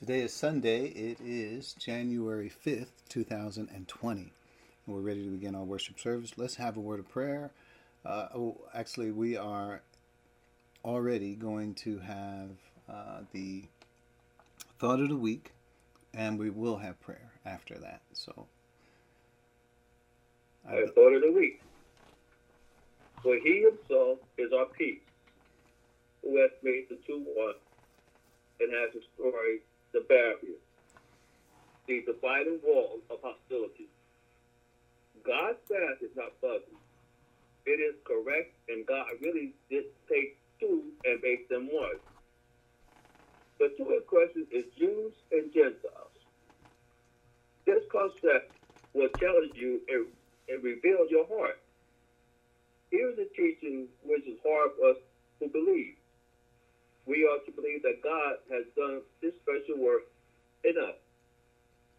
Today is Sunday. It is January 5th, 2020. And we're ready to begin our worship service. Let's have a word of prayer. Uh, oh, actually, we are already going to have uh, the thought of the week, and we will have prayer after that. So, I thought of the week. For he himself is our peace, who has made the two one and has destroyed the barrier, the dividing wall of hostility. God's wrath is not fuzzy. It is correct, and God really did take two and make them one. The two in question is Jews and Gentiles. This concept will challenge you and, and reveal your heart. Here's a teaching which is hard for us to believe we are to believe that God has done this special work in us.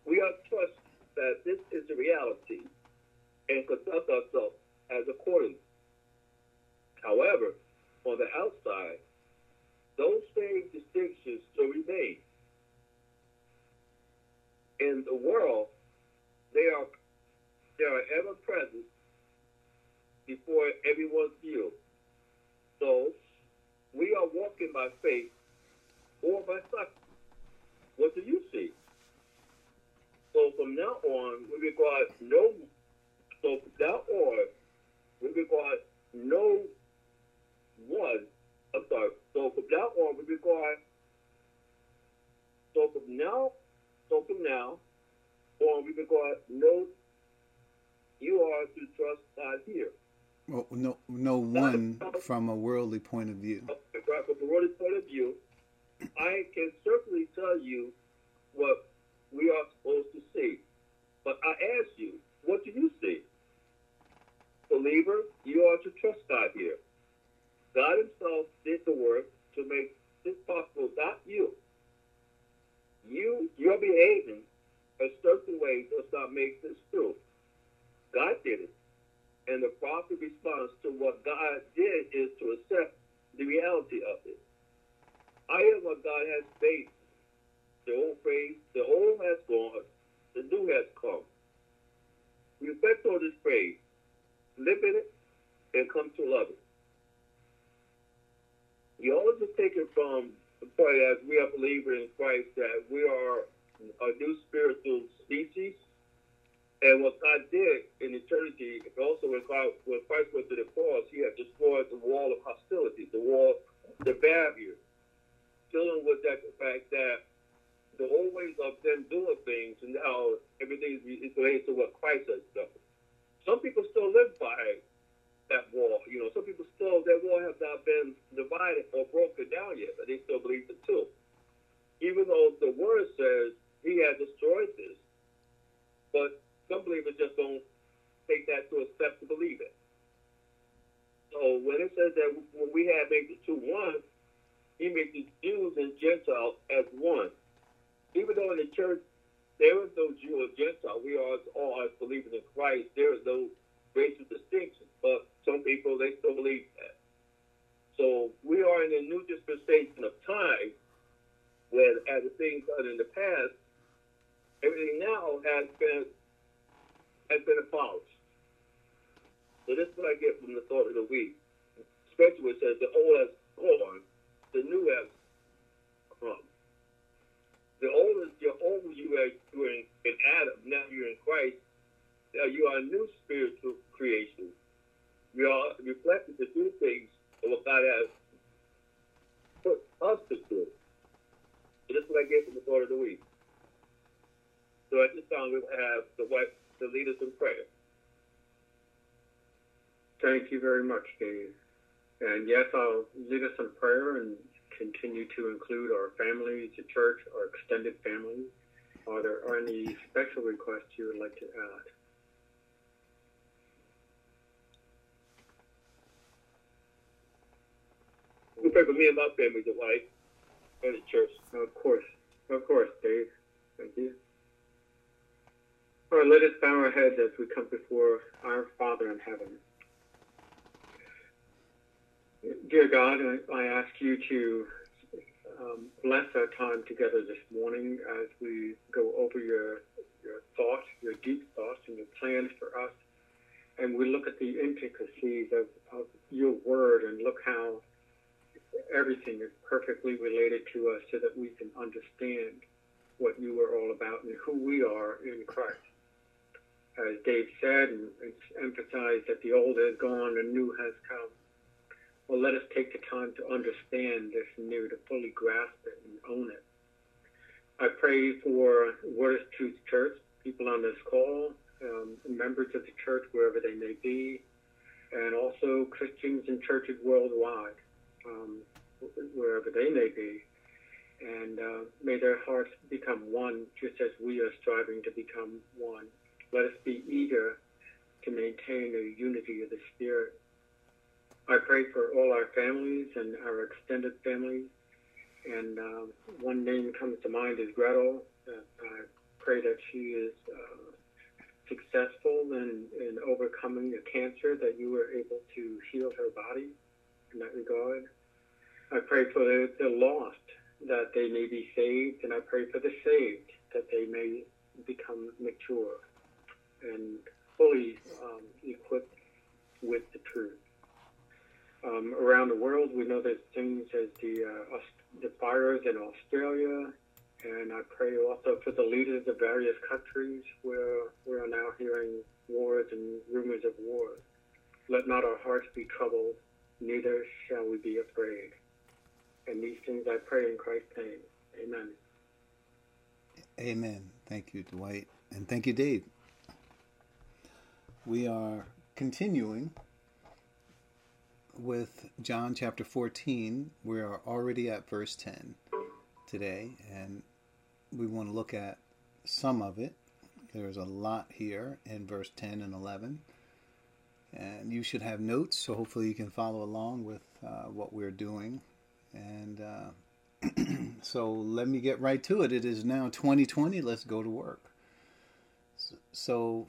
We are to trust that this is the reality and conduct ourselves as according. However, on the outside, those same distinctions still remain. In the world, they are they are ever present before everyone's view. So we are walking by faith or by sight. What do you see? So from now on, we require no. So from now on, we require no one. I'm sorry. So from now on, we require. So from now, so from now on, we require no. You are to trust God here. Well, no, no one from a worldly point of view. From a worldly point of view, I can certainly tell you what we are supposed to see. But I ask you, what do you see? Believer, you are to trust God here. God Himself did the work to make this possible, not you. You, your behaving a certain way does not make this true. God did it. And the proper response to what God did is to accept the reality of it. I am what God has made. The old phrase, the old has gone, the new has come. Reflect on this phrase, live in it, and come to love it. You always just take it from the point as we are believers in Christ that we are a new spiritual species and what God did in eternity, also when, God, when Christ went to the cross, he had destroyed the wall of hostility, the wall, the barrier, dealing with that the fact that the old ways of them doing things and how everything is related to what Christ has done. Some people still live by that wall. You know, some people still, that wall has not been divided or broken down yet, but they still believe it too. Even though the word says he had destroyed this, but some believers just don't take that to a step to believe it. So when it says that when we have made the two one, he made the Jews and Gentiles as one. Even though in the church there is no Jew or Gentile, we are all as believers in Christ. There is no racial distinction, but some people they still believe that. So we are in a new dispensation of time, where as things done in the past, everything now has been has been abolished. So this is what I get from the thought of the week. Where it says the old has gone, the new has come. The old is your old you are you in, in Adam, now you're in Christ. Now you are a new spiritual creation. We are reflected to do things of what God has put us to do. So this is what I get from the thought of the week. So at this time we have Dwight to lead us in prayer. Thank you very much, Dave. And yes, I'll lead us in prayer and continue to include our families, the church, our extended family. Are there any special requests you would like to add? We pray for me and my family, the wife, and the church. Of course. Of course, Dave. Thank you. Right, let us bow our heads as we come before our Father in heaven. Dear God, I, I ask you to um, bless our time together this morning as we go over your your thoughts, your deep thoughts, and your plans for us. And we look at the intricacies of, of your word and look how everything is perfectly related to us so that we can understand what you are all about and who we are in Christ. As Dave said and, and emphasized that the old has gone and new has come. Well, let us take the time to understand this new, to fully grasp it and own it. I pray for Word of Truth Church, people on this call, um, members of the church wherever they may be, and also Christians and churches worldwide, um, wherever they may be. And uh, may their hearts become one, just as we are striving to become one. Let us be eager to maintain a unity of the Spirit. I pray for all our families and our extended families and uh, one name comes to mind is Gretel. Uh, I pray that she is uh, successful in, in overcoming the cancer, that you were able to heal her body in that regard. I pray for the, the lost, that they may be saved, and I pray for the saved, that they may become mature and fully um, equipped with the truth. Um, around the world, we know there's things as the uh, the fires in Australia, and I pray also for the leaders of various countries where we are now hearing wars and rumors of wars. Let not our hearts be troubled, neither shall we be afraid. And these things I pray in Christ's name. Amen. Amen. Thank you, Dwight. And thank you, Dave. We are continuing with John chapter 14. We are already at verse 10 today, and we want to look at some of it. There's a lot here in verse 10 and 11. And you should have notes, so hopefully you can follow along with uh, what we're doing. And uh, so let me get right to it. It is now 2020. Let's go to work. So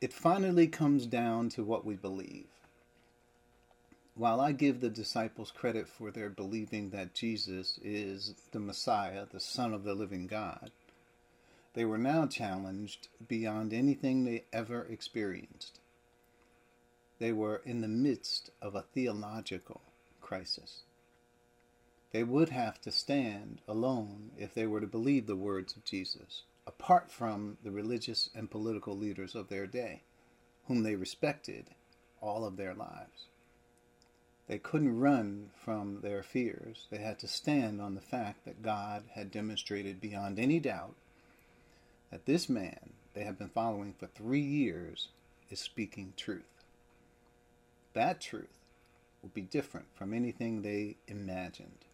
it finally comes down to what we believe. While I give the disciples credit for their believing that Jesus is the Messiah, the Son of the living God, they were now challenged beyond anything they ever experienced. They were in the midst of a theological crisis. They would have to stand alone if they were to believe the words of Jesus, apart from the religious and political leaders of their day, whom they respected all of their lives. They couldn't run from their fears. They had to stand on the fact that God had demonstrated beyond any doubt that this man they have been following for three years is speaking truth. That truth will be different from anything they imagined.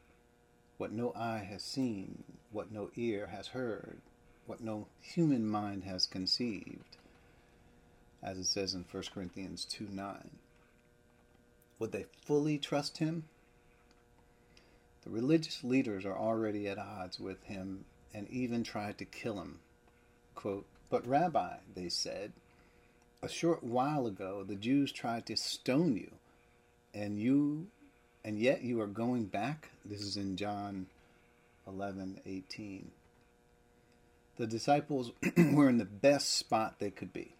What no eye has seen, what no ear has heard, what no human mind has conceived, as it says in 1 Corinthians 2 9. Would they fully trust him? The religious leaders are already at odds with him and even tried to kill him. Quote, but Rabbi, they said, a short while ago the Jews tried to stone you, and you and yet you are going back. This is in John 11:18. The disciples were in the best spot they could be,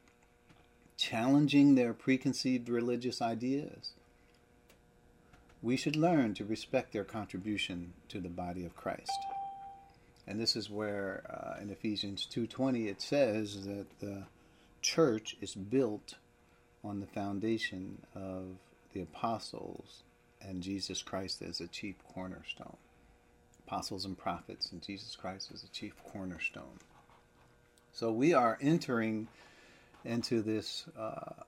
challenging their preconceived religious ideas we should learn to respect their contribution to the body of Christ. And this is where uh, in Ephesians 2:20 it says that the church is built on the foundation of the apostles and Jesus Christ as a chief cornerstone. Apostles and prophets and Jesus Christ as a chief cornerstone. So we are entering into this uh,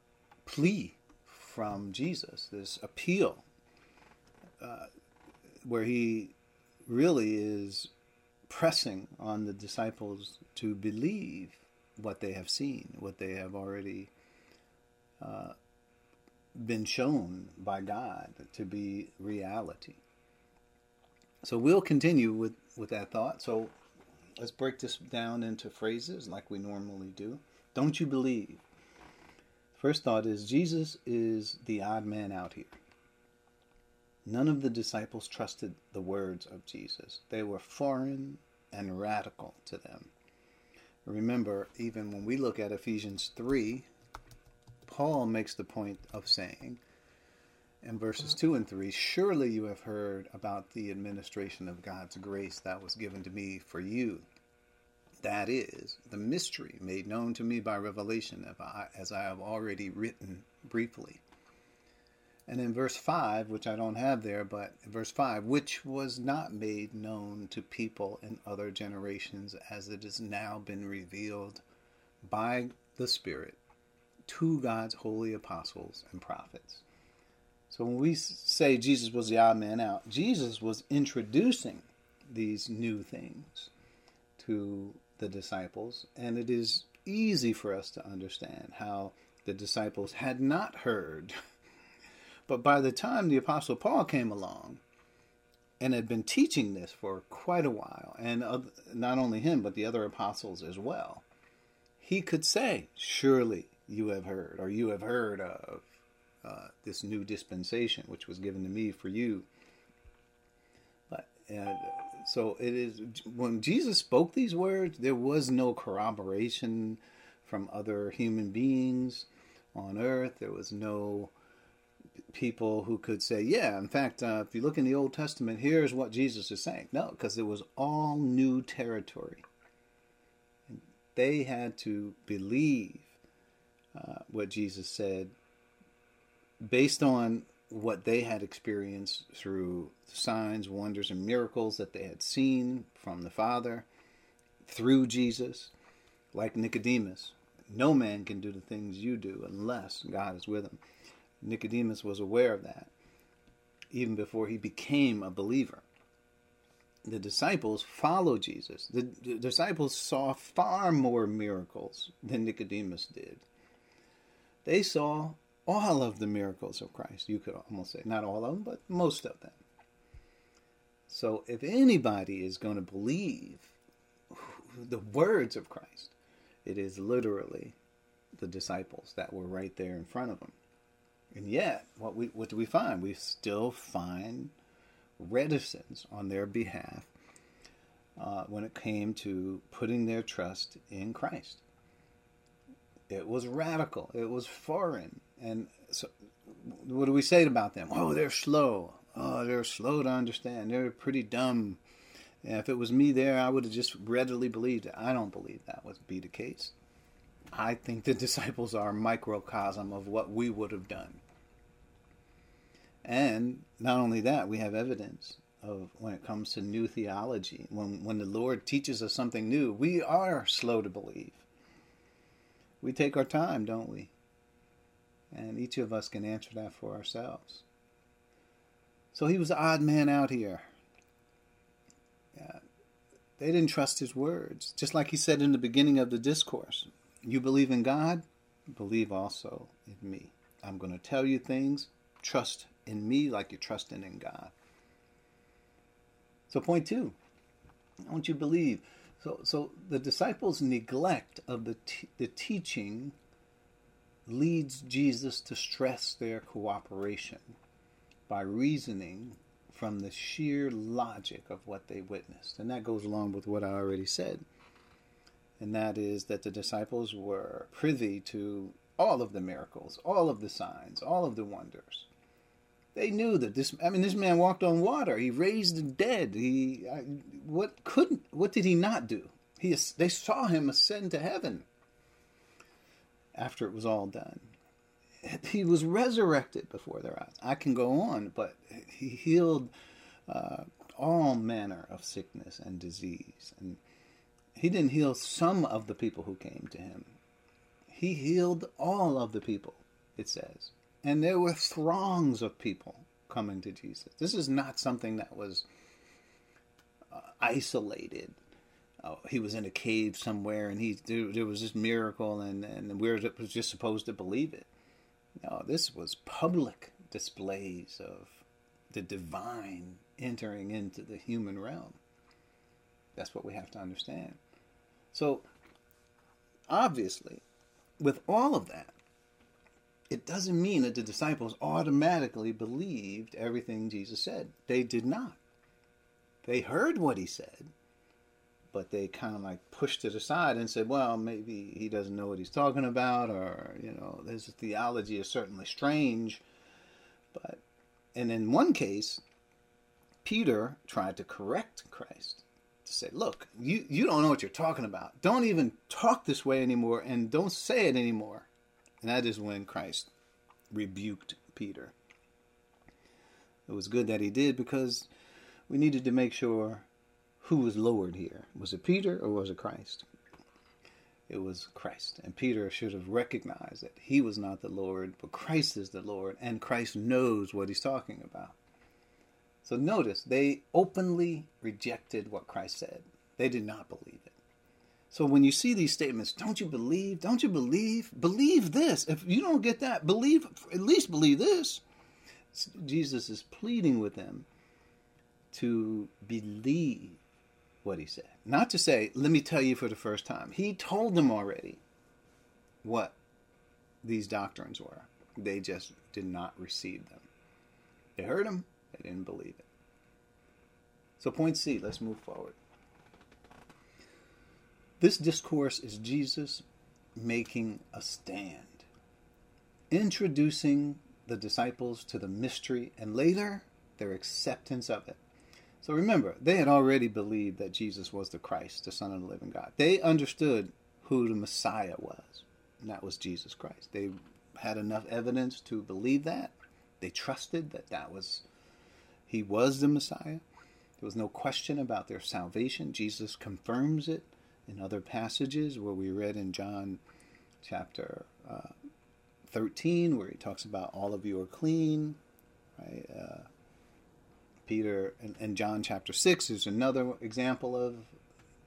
plea from Jesus, this appeal uh, where he really is pressing on the disciples to believe what they have seen, what they have already uh, been shown by God to be reality. So we'll continue with, with that thought. So let's break this down into phrases like we normally do. Don't you believe? First thought is Jesus is the odd man out here. None of the disciples trusted the words of Jesus. They were foreign and radical to them. Remember, even when we look at Ephesians 3, Paul makes the point of saying in verses 2 and 3 Surely you have heard about the administration of God's grace that was given to me for you. That is, the mystery made known to me by revelation, as I have already written briefly. And in verse 5, which I don't have there, but verse 5, which was not made known to people in other generations as it has now been revealed by the Spirit to God's holy apostles and prophets. So when we say Jesus was the odd man out, Jesus was introducing these new things to the disciples, and it is easy for us to understand how the disciples had not heard. But by the time the Apostle Paul came along and had been teaching this for quite a while, and not only him, but the other apostles as well, he could say, Surely you have heard, or you have heard of uh, this new dispensation which was given to me for you. But uh, so it is when Jesus spoke these words, there was no corroboration from other human beings on earth. There was no people who could say, yeah, in fact, uh, if you look in the Old Testament, here's what Jesus is saying. No, because it was all new territory. And they had to believe uh, what Jesus said based on what they had experienced through signs, wonders, and miracles that they had seen from the Father through Jesus, like Nicodemus. No man can do the things you do unless God is with him. Nicodemus was aware of that even before he became a believer. The disciples followed Jesus. The, the disciples saw far more miracles than Nicodemus did. They saw all of the miracles of Christ. You could almost say, not all of them, but most of them. So if anybody is going to believe the words of Christ, it is literally the disciples that were right there in front of them. And yet, what we what do we find? We still find reticence on their behalf uh, when it came to putting their trust in Christ. It was radical. It was foreign. And so, what do we say about them? Oh, they're slow. Oh, they're slow to understand. They're pretty dumb. And if it was me there, I would have just readily believed it. I don't believe that would be the case. I think the disciples are a microcosm of what we would have done. And not only that, we have evidence of when it comes to new theology. When, when the Lord teaches us something new, we are slow to believe. We take our time, don't we? And each of us can answer that for ourselves. So he was an odd man out here. They didn't trust his words. Just like he said in the beginning of the discourse You believe in God? Believe also in me. I'm going to tell you things. Trust in me like you're trusting in God. So, point two, want you believe. So, so the disciples' neglect of the, t- the teaching leads Jesus to stress their cooperation by reasoning from the sheer logic of what they witnessed. And that goes along with what I already said. And that is that the disciples were privy to all of the miracles, all of the signs, all of the wonders. They knew that this. I mean, this man walked on water. He raised the dead. He I, what couldn't? What did he not do? He they saw him ascend to heaven. After it was all done, he was resurrected before their eyes. I can go on, but he healed uh, all manner of sickness and disease, and he didn't heal some of the people who came to him. He healed all of the people. It says. And there were throngs of people coming to Jesus. This is not something that was uh, isolated. Uh, he was in a cave somewhere, and he there, there was this miracle, and and we were just supposed to believe it. No, this was public displays of the divine entering into the human realm. That's what we have to understand. So, obviously, with all of that, it doesn't mean that the disciples automatically believed everything Jesus said. They did not. They heard what he said, but they kind of like pushed it aside and said, well, maybe he doesn't know what he's talking about, or, you know, his theology is certainly strange. But, and in one case, Peter tried to correct Christ to say, look, you, you don't know what you're talking about. Don't even talk this way anymore and don't say it anymore. And that is when Christ rebuked Peter. It was good that he did because we needed to make sure who was lowered here. Was it Peter or was it Christ? It was Christ. And Peter should have recognized that he was not the Lord, but Christ is the Lord, and Christ knows what he's talking about. So notice, they openly rejected what Christ said. They did not believe it. So when you see these statements, don't you believe? Don't you believe? Believe this. If you don't get that, believe, at least believe this. Jesus is pleading with them to believe what he said. Not to say, let me tell you for the first time. He told them already what these doctrines were. They just did not receive them. They heard him, they didn't believe it. So, point C, let's move forward. This discourse is Jesus making a stand, introducing the disciples to the mystery and later their acceptance of it. So remember, they had already believed that Jesus was the Christ, the Son of the living God. They understood who the Messiah was, and that was Jesus Christ. They had enough evidence to believe that. They trusted that that was he was the Messiah. There was no question about their salvation. Jesus confirms it in other passages where we read in John chapter uh, 13, where he talks about all of you are clean. Right? Uh, Peter and, and John chapter 6 is another example of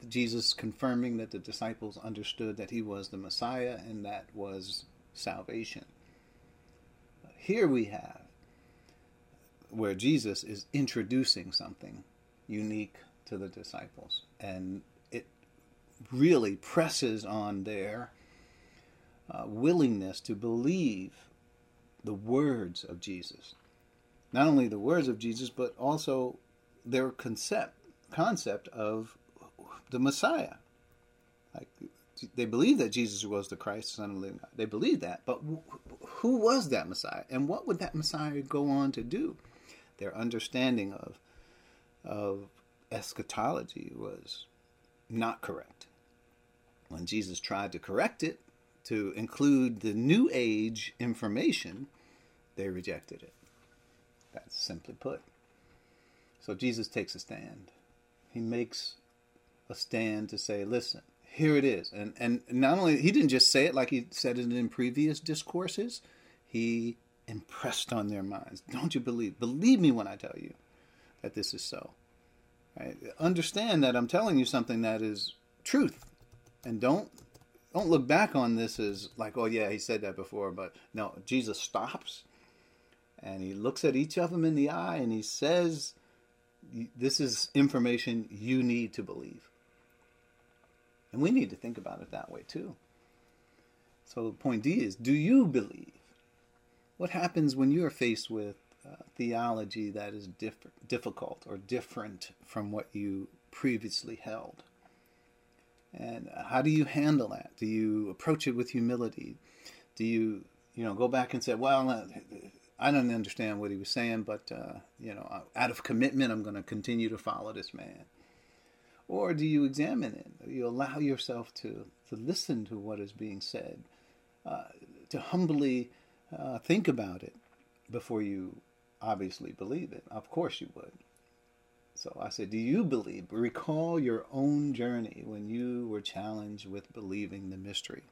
Jesus confirming that the disciples understood that he was the Messiah and that was salvation. Here we have where Jesus is introducing something unique to the disciples. And it really presses on their uh, willingness to believe the words of Jesus. Not only the words of Jesus, but also their concept concept of the Messiah. Like they believed that Jesus was the Christ, Son of the Living God. They believed that, but who was that Messiah, and what would that Messiah go on to do? their understanding of of eschatology was not correct. When Jesus tried to correct it to include the new age information, they rejected it. That's simply put. So Jesus takes a stand. He makes a stand to say, listen, here it is. And and not only he didn't just say it like he said it in previous discourses, he impressed on their minds. Don't you believe? Believe me when I tell you that this is so. Right? Understand that I'm telling you something that is truth, and don't don't look back on this as like, oh yeah, he said that before, but no. Jesus stops and he looks at each of them in the eye and he says, "This is information you need to believe." And we need to think about it that way too. So point D is, do you believe? What happens when you are faced with uh, theology that is diff- difficult or different from what you previously held? And how do you handle that? Do you approach it with humility? Do you, you know, go back and say, well, uh, I don't understand what he was saying, but, uh, you know, out of commitment, I'm going to continue to follow this man? Or do you examine it? You allow yourself to, to listen to what is being said, uh, to humbly uh, think about it before you obviously believe it. Of course you would. So I said, Do you believe? Recall your own journey when you were challenged with believing the mystery.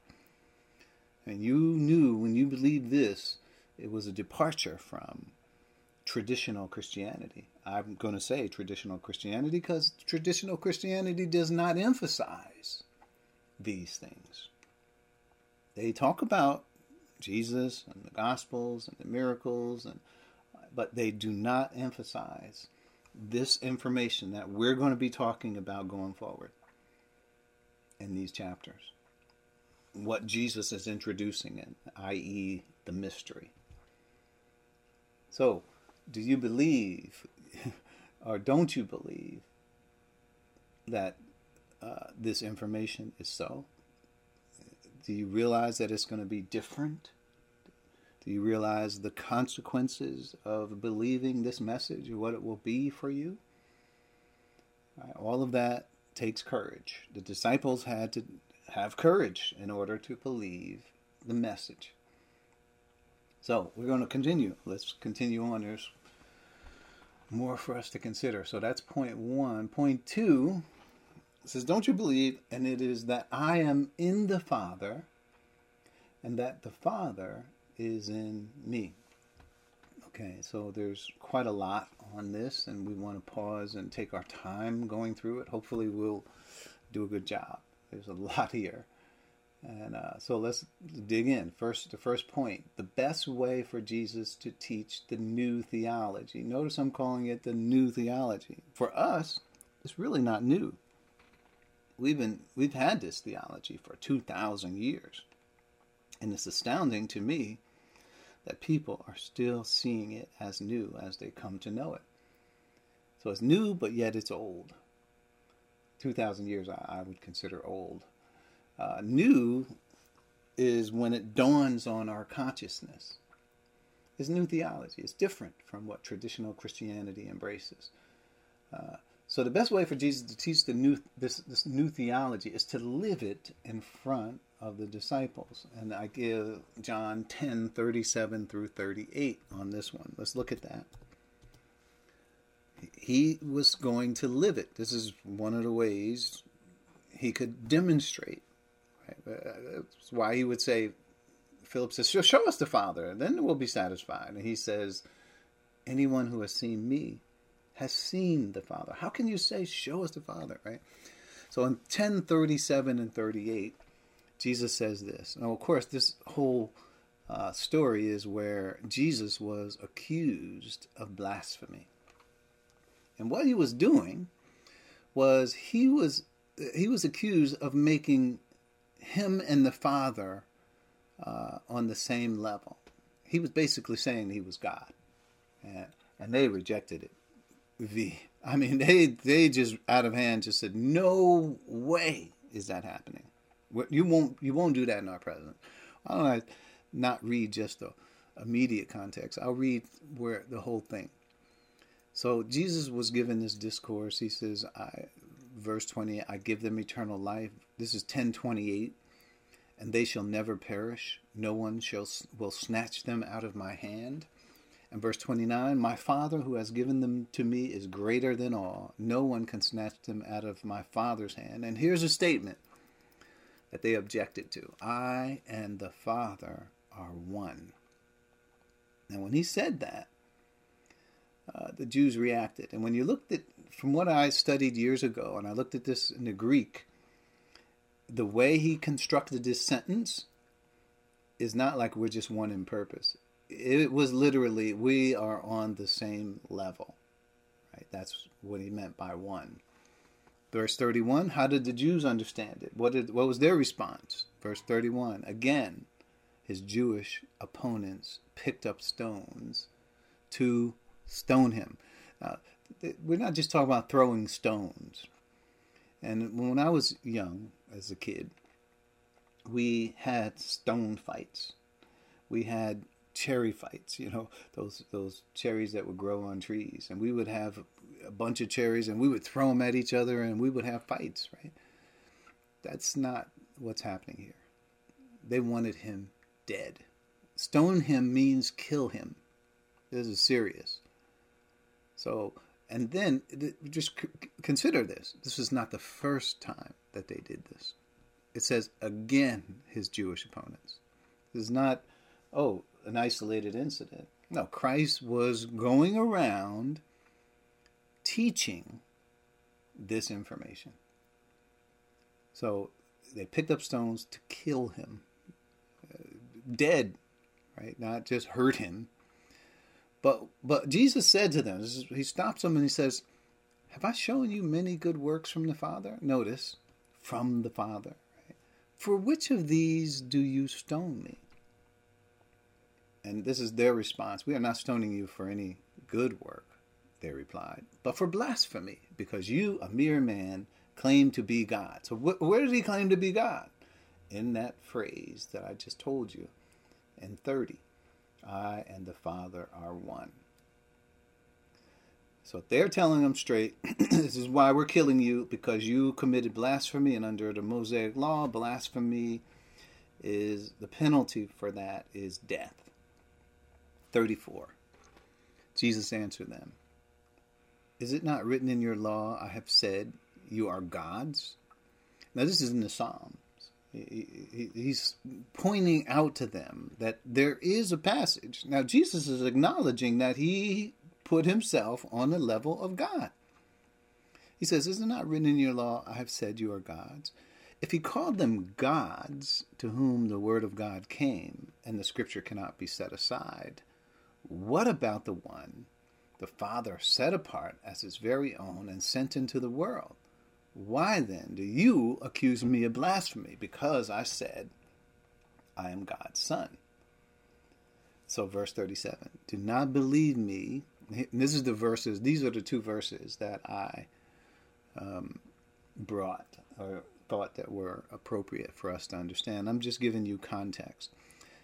And you knew when you believed this, it was a departure from traditional Christianity. I'm going to say traditional Christianity because traditional Christianity does not emphasize these things. They talk about Jesus and the Gospels and the miracles, and but they do not emphasize this information that we're going to be talking about going forward in these chapters. what Jesus is introducing in, i.e., the mystery. So, do you believe, or don't you believe, that uh, this information is so? Do you realize that it's going to be different? Do you realize the consequences of believing this message, what it will be for you? All of that takes courage. The disciples had to have courage in order to believe the message. So we're going to continue. Let's continue on. There's more for us to consider. So that's point one. Point two says, Don't you believe? And it is that I am in the Father, and that the Father is in me. Okay, so there's quite a lot on this, and we want to pause and take our time going through it. Hopefully, we'll do a good job. There's a lot here. And uh, so let's dig in. First, the first point the best way for Jesus to teach the new theology. Notice I'm calling it the new theology. For us, it's really not new. We've been we've had this theology for 2000 years. And it's astounding to me that people are still seeing it as new as they come to know it. So it's new, but yet it's old. 2,000 years I, I, would consider old. Uh, new is when it dawns on our consciousness. It's new theology. It's different from what traditional Christianity embraces. Uh, so the best way for Jesus to teach the new this this new theology is to live it in front of the disciples. And I give John 10 37 through 38 on this one. Let's look at that. He was going to live it. This is one of the ways he could demonstrate. That's why he would say, Philip says, Show us the Father, and then we'll be satisfied. And he says, Anyone who has seen me has seen the Father. How can you say, Show us the Father, right? So in 10 37 and 38, Jesus says this. Now, of course, this whole uh, story is where Jesus was accused of blasphemy. And what he was doing was he was he was accused of making him and the Father uh, on the same level. He was basically saying he was God, and, and they rejected it. The I mean, they they just out of hand just said, "No way is that happening." You won't you won't do that in our presence. Why don't I not read just the immediate context? I'll read where the whole thing. So Jesus was given this discourse. He says, I, verse 20, I give them eternal life. This is 1028. And they shall never perish. No one shall will snatch them out of my hand. And verse 29, my Father who has given them to me is greater than all. No one can snatch them out of my Father's hand. And here's a statement that they objected to I and the Father are one. Now, when he said that, uh, the Jews reacted. And when you looked at, from what I studied years ago, and I looked at this in the Greek, the way he constructed this sentence is not like we're just one in purpose. It was literally, we are on the same level. Right? That's what he meant by one. Verse 31, how did the Jews understand it? What, did, what was their response? Verse 31, again, his Jewish opponents picked up stones to stone him. Now, we're not just talking about throwing stones. And when I was young, as a kid, we had stone fights. We had cherry fights, you know, those those cherries that would grow on trees, and we would have a bunch of cherries and we would throw them at each other and we would have fights, right? That's not what's happening here. They wanted him dead. Stone him means kill him. This is serious. So, and then just consider this. This is not the first time that they did this. It says again his Jewish opponents. This is not, oh, an isolated incident. No, Christ was going around teaching this information. So they picked up stones to kill him. Uh, dead, right? Not just hurt him. But but Jesus said to them, he stops them and he says, Have I shown you many good works from the Father? Notice, from the Father. Right? For which of these do you stone me? And this is their response We are not stoning you for any good work, they replied, but for blasphemy, because you, a mere man, claim to be God. So, wh- where does he claim to be God? In that phrase that I just told you in 30 I and the Father are one. So they're telling them straight, this is why we're killing you, because you committed blasphemy, and under the Mosaic law, blasphemy is the penalty for that is death. 34. Jesus answered them, Is it not written in your law, I have said, you are gods? Now, this is in the Psalms. He's pointing out to them that there is a passage. Now, Jesus is acknowledging that he put himself on the level of God. He says, Is it not written in your law, I have said you are gods? If he called them gods to whom the word of God came, and the scripture cannot be set aside, what about the one the Father set apart as his very own and sent into the world? Why then do you accuse me of blasphemy? Because I said, I am God's Son. So, verse 37 Do not believe me. this is the verses, these are the two verses that I um, brought or thought that were appropriate for us to understand. I'm just giving you context.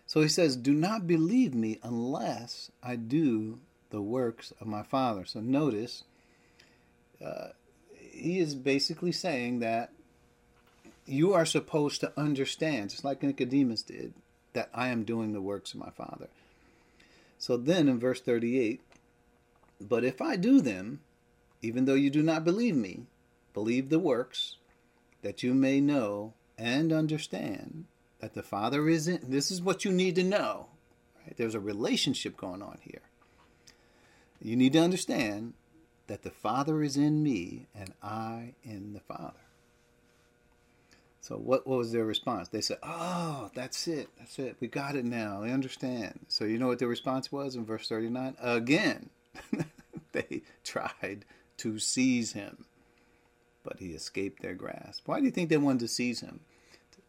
So he says, Do not believe me unless I do the works of my Father. So notice, uh, he is basically saying that you are supposed to understand, just like Nicodemus did, that I am doing the works of my Father. So then in verse 38, but if I do them, even though you do not believe me, believe the works, that you may know and understand that the Father is in. This is what you need to know. Right? There's a relationship going on here. You need to understand that the Father is in me and I in the Father. So what, what was their response? They said, "Oh, that's it. That's it. We got it now. I understand." So you know what their response was in verse 39? Again, they tried to seize him, but he escaped their grasp. Why do you think they wanted to seize him?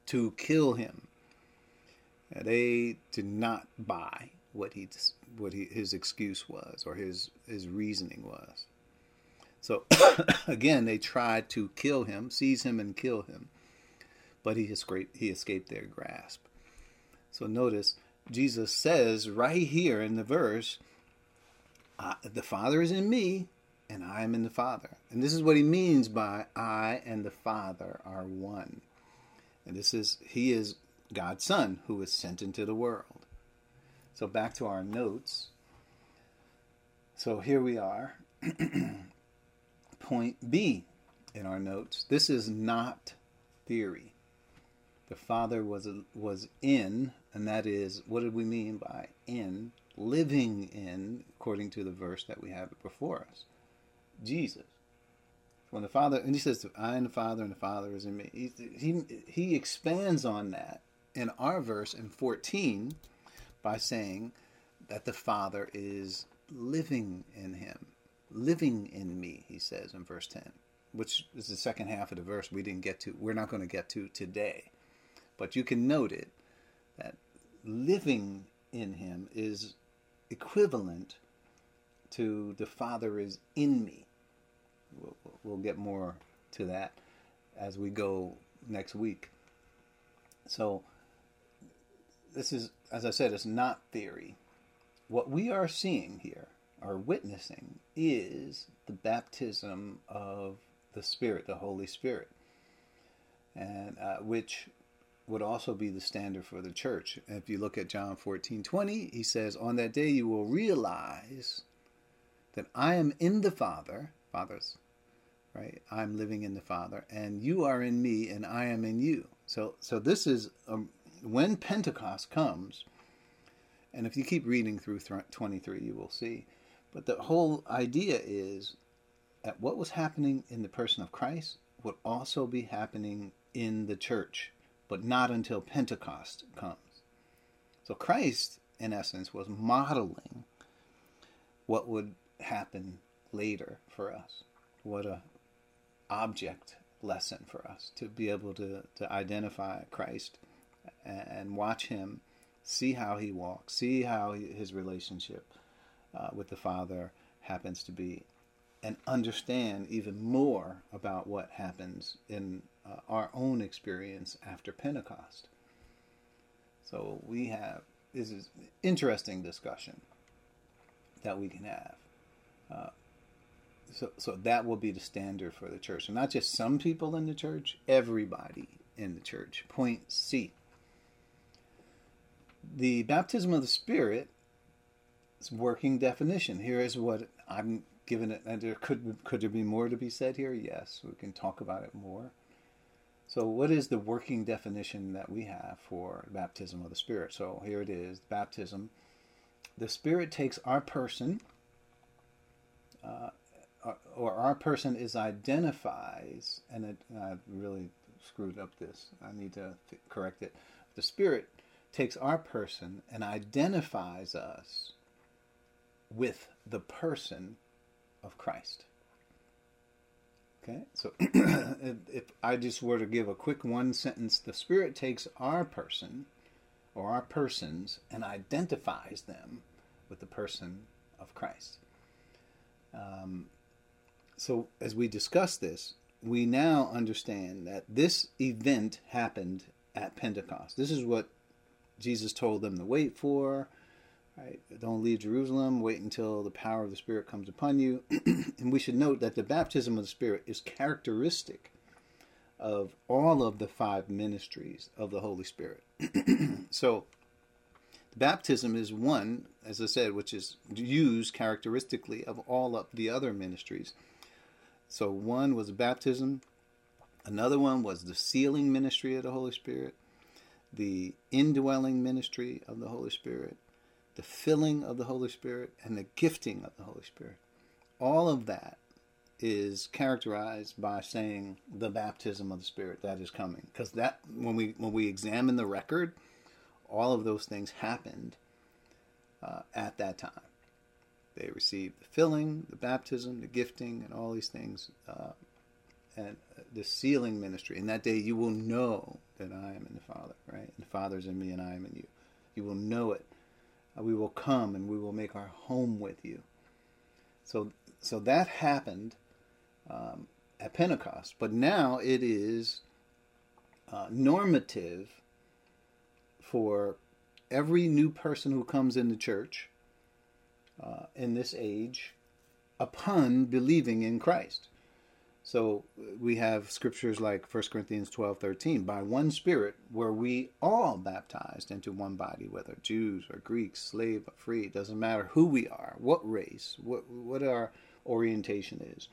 to kill him. They did not buy what he what he, his excuse was or his his reasoning was. So again, they tried to kill him, seize him, and kill him, but he escaped. He escaped their grasp. So notice Jesus says right here in the verse, "The Father is in me, and I am in the Father." And this is what he means by "I and the Father are one." And this is, he is God's Son who is sent into the world. So back to our notes. So here we are. Point B in our notes. This is not theory. The Father was was in, and that is what did we mean by in? Living in, according to the verse that we have before us. Jesus when the Father, and he says, I and the Father, and the Father is in me. He, he, he expands on that in our verse in 14 by saying that the Father is living in him, living in me, he says in verse 10, which is the second half of the verse we didn't get to, we're not going to get to today. But you can note it that living in him is equivalent to the Father is in me we'll, we'll get more to that as we go next week. So, this is, as I said, it's not theory. What we are seeing here, are witnessing, is the baptism of the Spirit, the Holy Spirit, and uh, which would also be the standard for the church. If you look at John 14 20, he says, On that day you will realize that I am in the Father, Father's right? I'm living in the Father, and you are in me, and I am in you. So, so this is um, when Pentecost comes, and if you keep reading through 23, you will see. But the whole idea is that what was happening in the person of Christ would also be happening in the church, but not until Pentecost comes. So Christ, in essence, was modeling what would happen later for us. What a object lesson for us to be able to, to identify Christ and watch him, see how he walks, see how his relationship uh, with the Father happens to be, and understand even more about what happens in uh, our own experience after Pentecost. So we have this is interesting discussion that we can have. Uh, so, so that will be the standard for the church, and not just some people in the church, everybody in the church. Point C. The baptism of the Spirit working definition. Here is what I'm giving it. And there could could there be more to be said here? Yes, we can talk about it more. So, what is the working definition that we have for baptism of the Spirit? So, here it is baptism. The Spirit takes our person, uh, or our person is identifies, and it, I really screwed up this. I need to correct it. The Spirit takes our person and identifies us with the person of Christ. Okay, so if I just were to give a quick one sentence, the Spirit takes our person or our persons and identifies them with the person of Christ. Um, so as we discuss this, we now understand that this event happened at Pentecost. This is what Jesus told them to wait for. Right? Don't leave Jerusalem. Wait until the power of the Spirit comes upon you. and we should note that the baptism of the Spirit is characteristic of all of the five ministries of the Holy Spirit. so, baptism is one, as I said, which is used characteristically of all of the other ministries. So, one was baptism, another one was the sealing ministry of the Holy Spirit, the indwelling ministry of the Holy Spirit, the filling of the Holy Spirit, and the gifting of the Holy Spirit. All of that is characterized by saying the baptism of the Spirit that is coming. Because that when we when we examine the record, all of those things happened uh, at that time. They received the filling, the baptism, the gifting, and all these things, uh, and the sealing ministry. In that day, you will know that I am in the Father, right? And the Father is in me, and I am in you. You will know it we will come and we will make our home with you. So, so that happened um, at Pentecost, but now it is uh, normative for every new person who comes in the church uh, in this age upon believing in Christ. So we have scriptures like 1 Corinthians 12 13. By one Spirit were we all baptized into one body, whether Jews or Greeks, slave or free. It doesn't matter who we are, what race, what, what our orientation is.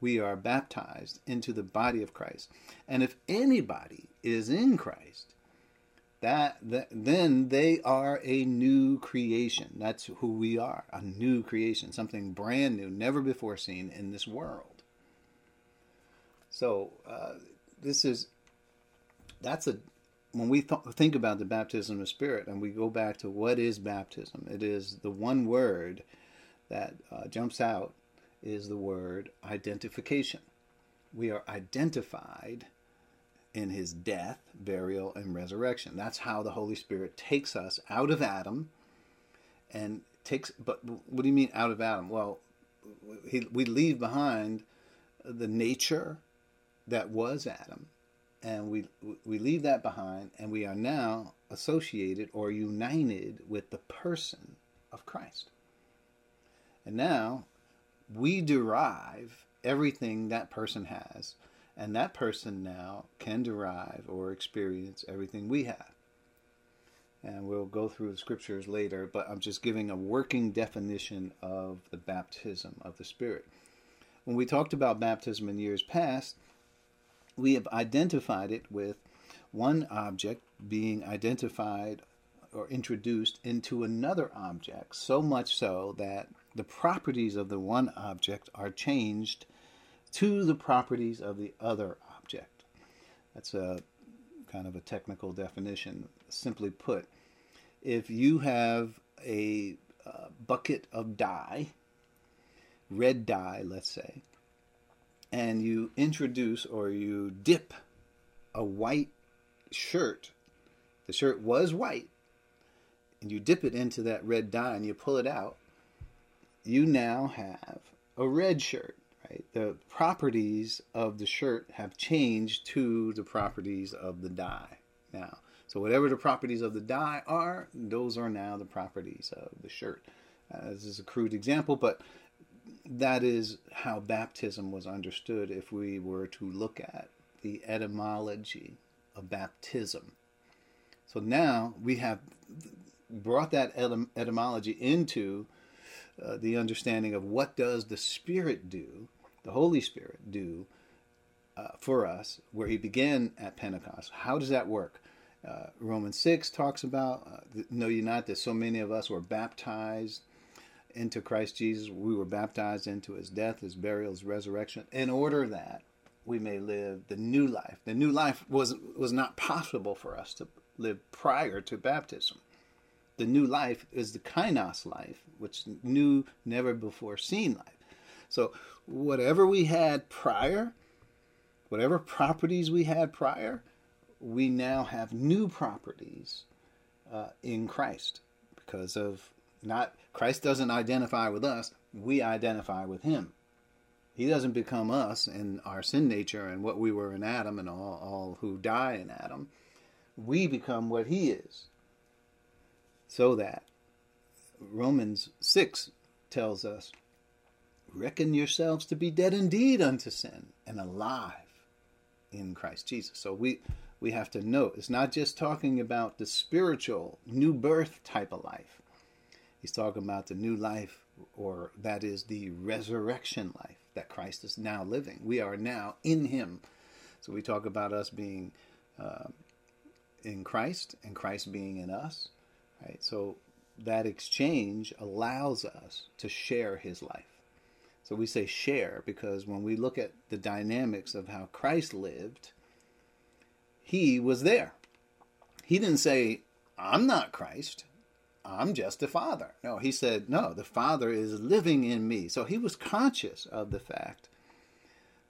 We are baptized into the body of Christ. And if anybody is in Christ, that, that then they are a new creation. That's who we are, a new creation, something brand new, never before seen in this world. So uh, this is that's a when we th- think about the baptism of spirit and we go back to what is baptism, it is the one word that uh, jumps out is the word identification. We are identified in his death, burial, and resurrection. That's how the Holy Spirit takes us out of Adam and takes. But what do you mean out of Adam? Well, he, we leave behind the nature that was Adam, and we we leave that behind, and we are now associated or united with the person of Christ. And now we derive everything that person has, and that person now can derive or experience everything we have. And we'll go through the scriptures later, but I'm just giving a working definition of the baptism of the Spirit. When we talked about baptism in years past, we have identified it with one object being identified or introduced into another object, so much so that the properties of the one object are changed to the properties of the other object. That's a kind of a technical definition. Simply put, if you have a uh, bucket of dye, red dye, let's say, and you introduce or you dip a white shirt, the shirt was white, and you dip it into that red dye and you pull it out, you now have a red shirt. Right? The properties of the shirt have changed to the properties of the dye now. So whatever the properties of the dye are, those are now the properties of the shirt. Uh, this is a crude example, but that is how baptism was understood if we were to look at the etymology of baptism. So now we have brought that etym- etymology into uh, the understanding of what does the Spirit do, the Holy Spirit do uh, for us, where He began at Pentecost. How does that work? Uh, Romans 6 talks about, uh, know you not that so many of us were baptized into Christ Jesus. We were baptized into his death, his burial, his resurrection, in order that we may live the new life. The new life was, was not possible for us to live prior to baptism. The new life is the kainos life, which new, never before seen life. So, whatever we had prior, whatever properties we had prior, we now have new properties uh, in Christ because of not Christ doesn't identify with us, we identify with him. He doesn't become us in our sin nature and what we were in Adam and all, all who die in Adam. We become what he is. So that Romans 6 tells us, Reckon yourselves to be dead indeed unto sin and alive in Christ Jesus. So we we have to note it's not just talking about the spiritual new birth type of life. He's talking about the new life, or that is the resurrection life that Christ is now living. We are now in Him. So we talk about us being uh, in Christ and Christ being in us. Right. So that exchange allows us to share His life. So we say share because when we look at the dynamics of how Christ lived, He was there. He didn't say, I'm not Christ. I'm just a father. No, he said, no, the Father is living in me. So he was conscious of the fact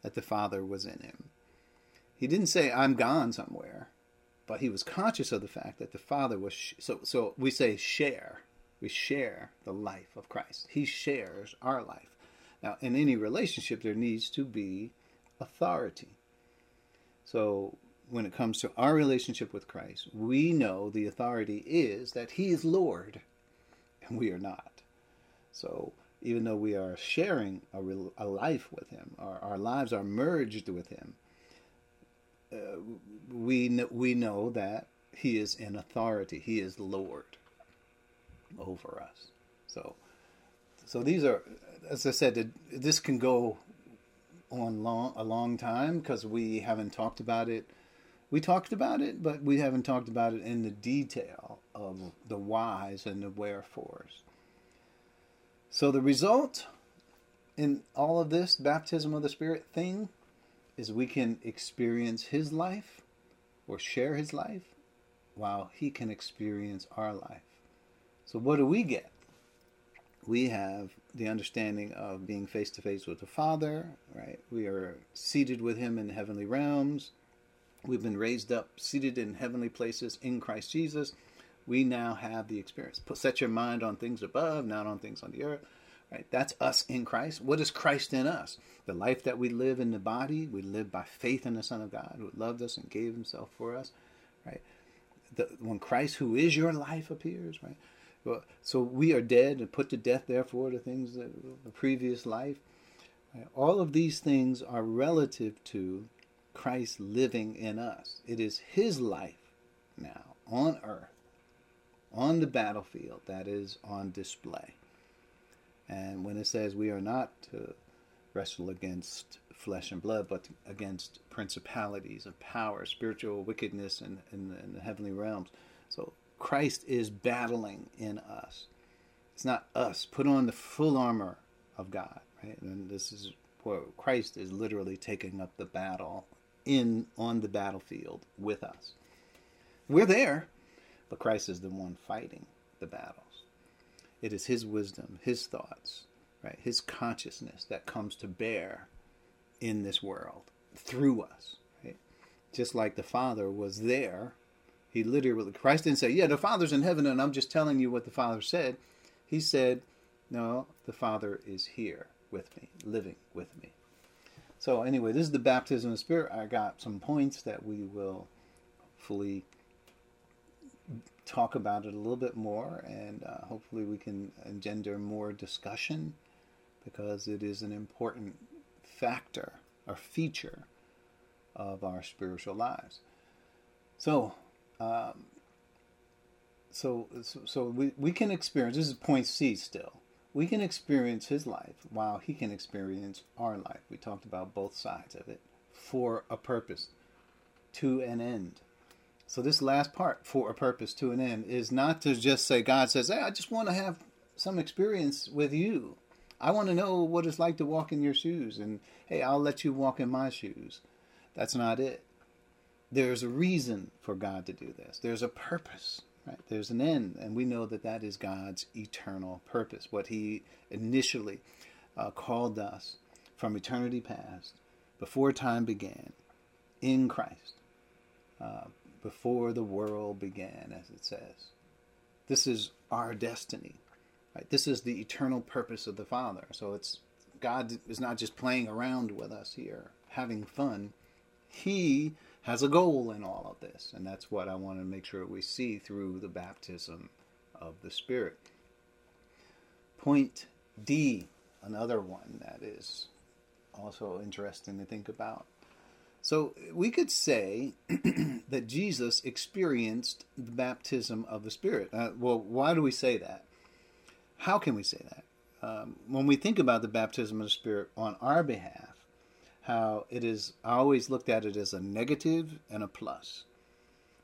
that the Father was in him. He didn't say, I'm gone somewhere, but he was conscious of the fact that the Father was. Sh- so, so we say share. We share the life of Christ. He shares our life. Now, in any relationship, there needs to be authority. So when it comes to our relationship with Christ, we know the authority is that He is Lord, and we are not. So even though we are sharing a, a life with Him, our, our lives are merged with Him, uh, we, know, we know that He is in authority. He is Lord over us. So, so these are, as I said, this can go on long a long time because we haven't talked about it we talked about it, but we haven't talked about it in the detail of the whys and the wherefores. So the result in all of this baptism of the Spirit thing is we can experience His life or share His life while He can experience our life. So what do we get? We have the understanding of being face to face with the Father, right? We are seated with Him in heavenly realms We've been raised up, seated in heavenly places in Christ Jesus. We now have the experience. Put, set your mind on things above, not on things on the earth. Right? That's us in Christ. What is Christ in us? The life that we live in the body, we live by faith in the Son of God who loved us and gave himself for us. Right? The, when Christ, who is your life, appears, right? Well, so we are dead and put to death, therefore, the things that the previous life. Right? All of these things are relative to Christ living in us. It is His life now on earth, on the battlefield, that is on display. And when it says we are not to wrestle against flesh and blood, but against principalities of power, spiritual wickedness in, in, in the heavenly realms. So Christ is battling in us. It's not us. Put on the full armor of God, right? And this is where Christ is literally taking up the battle in on the battlefield with us. We're there, but Christ is the one fighting the battles. It is his wisdom, his thoughts, right? His consciousness that comes to bear in this world through us. Right? Just like the Father was there. He literally, Christ didn't say, Yeah, the Father's in heaven and I'm just telling you what the Father said. He said, No, the Father is here with me, living with me. So, anyway, this is the baptism of the Spirit. I got some points that we will fully talk about it a little bit more, and uh, hopefully, we can engender more discussion because it is an important factor or feature of our spiritual lives. So, um, so, so, so we, we can experience, this is point C still. We can experience his life while he can experience our life. We talked about both sides of it for a purpose, to an end. So, this last part, for a purpose, to an end, is not to just say, God says, Hey, I just want to have some experience with you. I want to know what it's like to walk in your shoes, and hey, I'll let you walk in my shoes. That's not it. There's a reason for God to do this, there's a purpose. Right? There's an end, and we know that that is God's eternal purpose, what He initially uh, called us from eternity past, before time began, in Christ, uh, before the world began, as it says. This is our destiny. Right? This is the eternal purpose of the Father. So it's God is not just playing around with us here, having fun. He has a goal in all of this. And that's what I want to make sure we see through the baptism of the Spirit. Point D, another one that is also interesting to think about. So we could say that Jesus experienced the baptism of the Spirit. Uh, well, why do we say that? How can we say that? Um, when we think about the baptism of the Spirit on our behalf, how it is I always looked at it as a negative and a plus.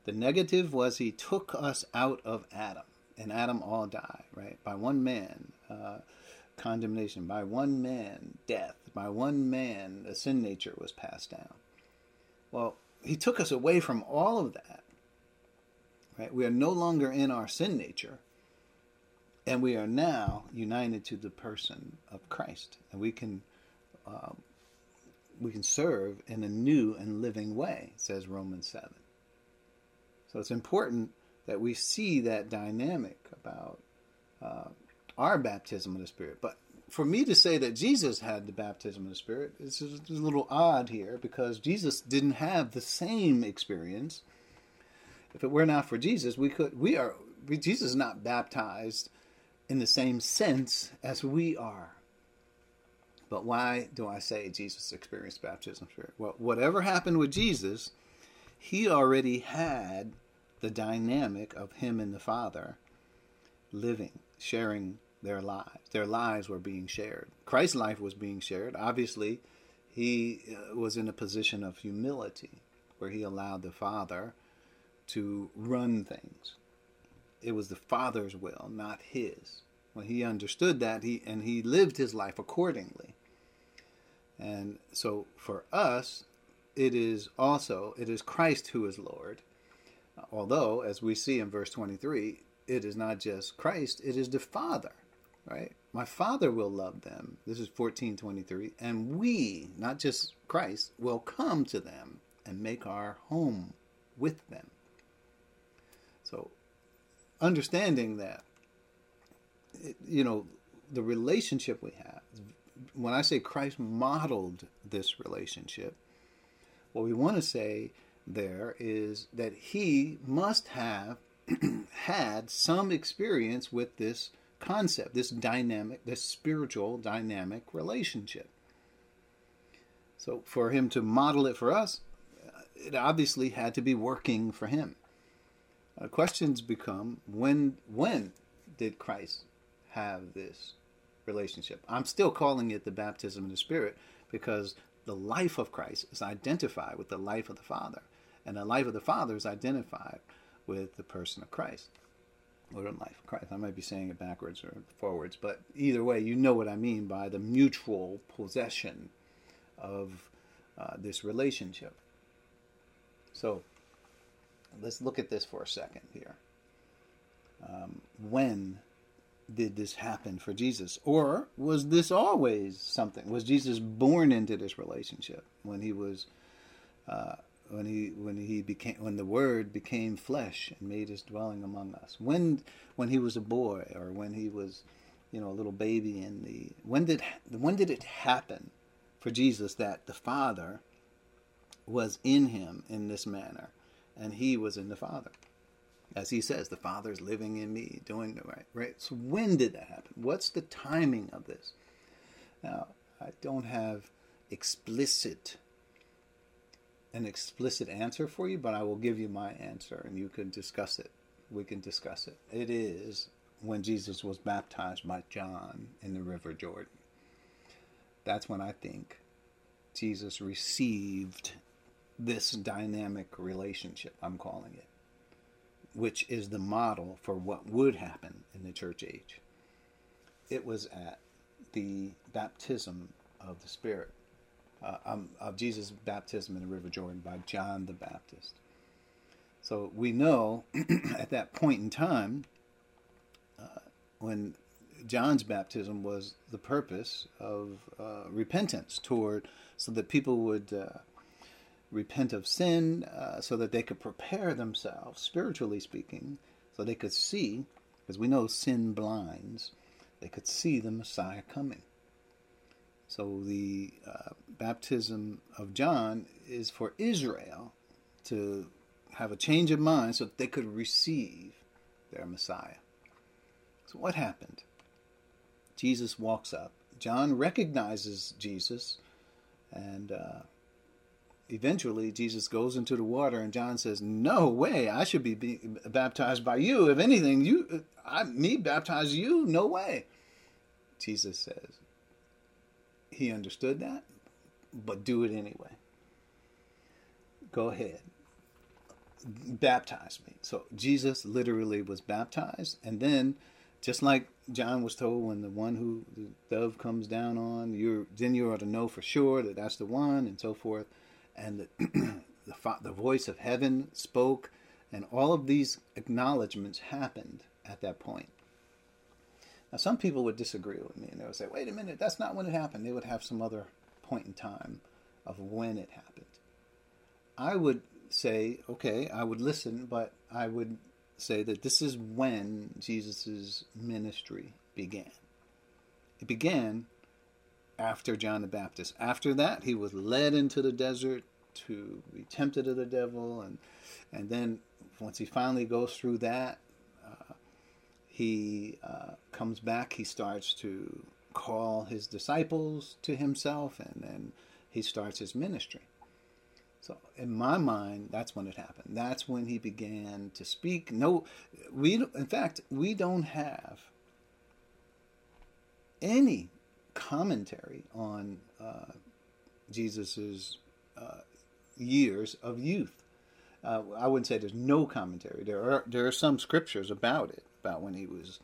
The negative was he took us out of Adam, and Adam all died, right? By one man, uh, condemnation. By one man, death. By one man, the sin nature was passed down. Well, he took us away from all of that, right? We are no longer in our sin nature, and we are now united to the person of Christ, and we can. Uh, we can serve in a new and living way, says Romans 7. So it's important that we see that dynamic about uh, our baptism of the Spirit. But for me to say that Jesus had the baptism of the Spirit is a little odd here because Jesus didn't have the same experience. If it were not for Jesus, we could we are Jesus is not baptized in the same sense as we are. But why do I say Jesus experienced baptism spirit? Well, whatever happened with Jesus, he already had the dynamic of him and the Father living, sharing their lives. Their lives were being shared. Christ's life was being shared. Obviously, he uh, was in a position of humility where he allowed the Father to run things. It was the Father's will, not his. When he understood that, he and he lived his life accordingly. And so for us, it is also it is Christ who is Lord. Although, as we see in verse 23, it is not just Christ, it is the Father, right? My Father will love them. This is 1423. And we, not just Christ, will come to them and make our home with them. So, understanding that, you know, the relationship we have when I say Christ modeled this relationship, what we want to say there is that he must have had some experience with this concept, this dynamic, this spiritual dynamic relationship. So for him to model it for us, it obviously had to be working for him. Uh, questions become when when did Christ have this relationship. I'm still calling it the baptism of the Spirit because the life of Christ is identified with the life of the Father, and the life of the Father is identified with the person of Christ or the life of Christ. I might be saying it backwards or forwards, but either way, you know what I mean by the mutual possession of uh, this relationship. So let's look at this for a second here. Um, when did this happen for Jesus? Or was this always something? Was Jesus born into this relationship when he was uh, when he when he became when the word became flesh and made his dwelling among us? When when he was a boy or when he was you know a little baby in the when did when did it happen for Jesus that the Father was in him in this manner and he was in the Father? As he says, the Father's living in me, doing the right. Right. So when did that happen? What's the timing of this? Now, I don't have explicit an explicit answer for you, but I will give you my answer, and you can discuss it. We can discuss it. It is when Jesus was baptized by John in the River Jordan. That's when I think Jesus received this dynamic relationship. I'm calling it which is the model for what would happen in the church age. It was at the baptism of the Spirit, uh, um, of Jesus' baptism in the River Jordan by John the Baptist. So we know at that point in time, uh, when John's baptism was the purpose of uh, repentance toward, so that people would uh, repent of sin uh, so that they could prepare themselves, spiritually speaking, so they could see, because we know sin blinds, they could see the Messiah coming. So the uh, baptism of John is for Israel to have a change of mind so that they could receive their Messiah. So what happened? Jesus walks up. John recognizes Jesus and uh, eventually Jesus goes into the water, and John says, "No way! I should be, be baptized by you. If anything, you, I, me baptize you? No way." Jesus says, "He understood that, but do it anyway. Go ahead, baptize me." So Jesus literally was baptized, and then, just like John was told, when the one who the dove comes down on, you then you ought to know for sure that that's the one, and so forth and the, the, the voice of heaven spoke, and all of these acknowledgments happened at that point. Now, some people would disagree with me, and they would say, wait a minute, that's not when it happened. They would have some other point in time of when it happened. I would say, okay, I would listen, but I would say that this is when Jesus' ministry began. It began after John the Baptist. After that, he was led into the desert to be tempted of the devil, and and then once he finally goes through that, uh, he uh, comes back. He starts to call his disciples to himself, and then he starts his ministry. So in my mind, that's when it happened. That's when he began to speak. No, we in fact we don't have any commentary on uh, Jesus's uh, years of youth. Uh, I wouldn't say there's no commentary. There are there are some scriptures about it, about when he was